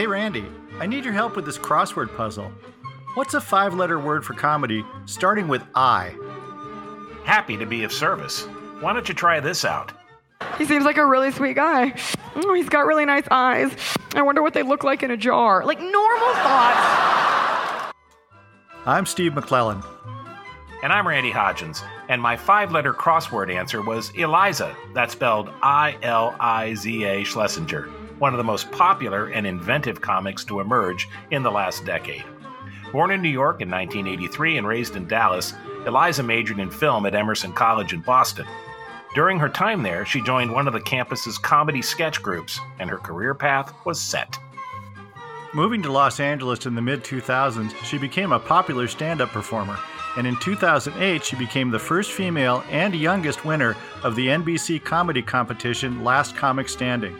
Hey Randy, I need your help with this crossword puzzle. What's a five letter word for comedy starting with I? Happy to be of service. Why don't you try this out? He seems like a really sweet guy. Oh, he's got really nice eyes. I wonder what they look like in a jar. Like normal thoughts. I'm Steve McClellan. And I'm Randy Hodgins. And my five letter crossword answer was Iliza. That's spelled I L I Z A Shlesinger, one of the most popular and inventive comics to emerge in the last decade. Born in New York in 1983 and raised in Dallas, Iliza majored in film at Emerson College in Boston. During her time there, she joined one of the campus's comedy sketch groups, and her career path was set. Moving to Los Angeles in the mid 2000s, she became a popular stand up performer, and in 2008, she became the first female and youngest winner of the NBC comedy competition Last Comic Standing.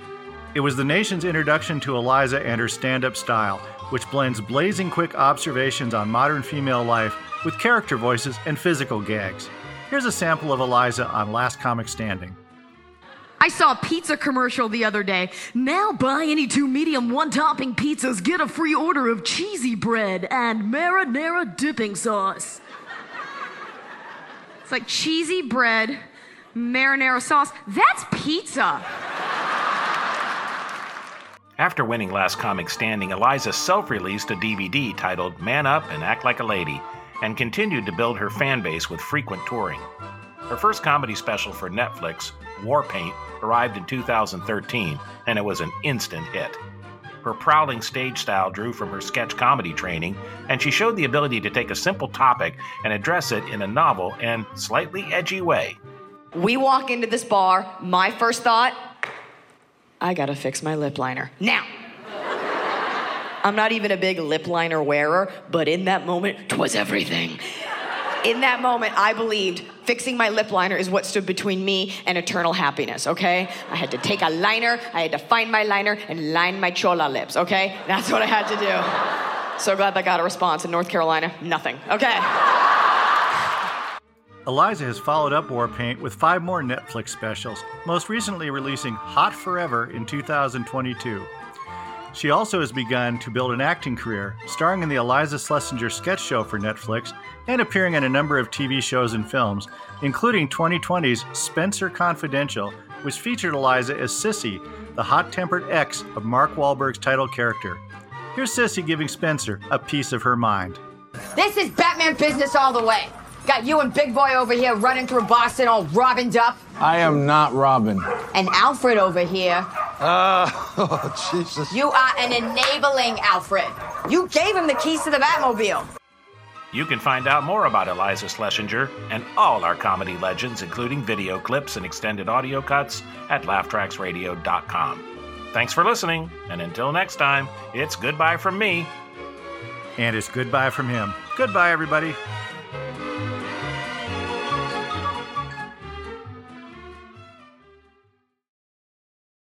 It was the nation's introduction to Iliza and her stand up style, which blends blazing quick observations on modern female life with character voices and physical gags. Here's a sample of Iliza on Last Comic Standing. I saw a pizza commercial the other day. Now buy any two medium one topping pizzas, get a free order of cheesy bread and marinara dipping sauce. It's like cheesy bread, marinara sauce. That's pizza. After winning Last Comic Standing, Iliza self released a DVD titled Man Up and Act Like a Lady and continued to build her fan base with frequent touring. Her first comedy special for Netflix, War Paint, arrived in 2013 and it was an instant hit. Her prowling stage style drew from her sketch comedy training, and she showed the ability to take a simple topic and address it in a novel and slightly edgy way. We walk into this bar, my first thought, I gotta fix my lip liner. Now! I'm not even a big lip liner wearer, but in that moment, 'twas everything. In that moment, I believed fixing my lip liner is what stood between me and eternal happiness, okay? I had to take a liner, I had to find my liner and line my chola lips, okay? That's what I had to do. So glad I got a response in North Carolina. Nothing, okay? Iliza has followed up War Paint with five more Netflix specials, most recently releasing Hot Forever in 2022. She also has begun to build an acting career, starring in the Iliza Shlesinger sketch show for Netflix and appearing in a number of TV shows and films, including 2020's Spenser Confidential, which featured Iliza as Sissy, the hot tempered ex of Mark Wahlberg's title character. Here's Sissy giving Spenser a piece of her mind. This is Batman business all the way. Got you and Big Boy over here running through Boston all robined up. I am not Robin. And Alfred over here. Uh, oh, Jesus. You are an enabling Alfred. You gave him the keys to the Batmobile. You can find out more about Iliza Shlesinger and all our comedy legends, including video clips and extended audio cuts, at laughtracksradio.com. Thanks for listening, and until next time, it's goodbye from me. And it's goodbye from him. Goodbye, everybody.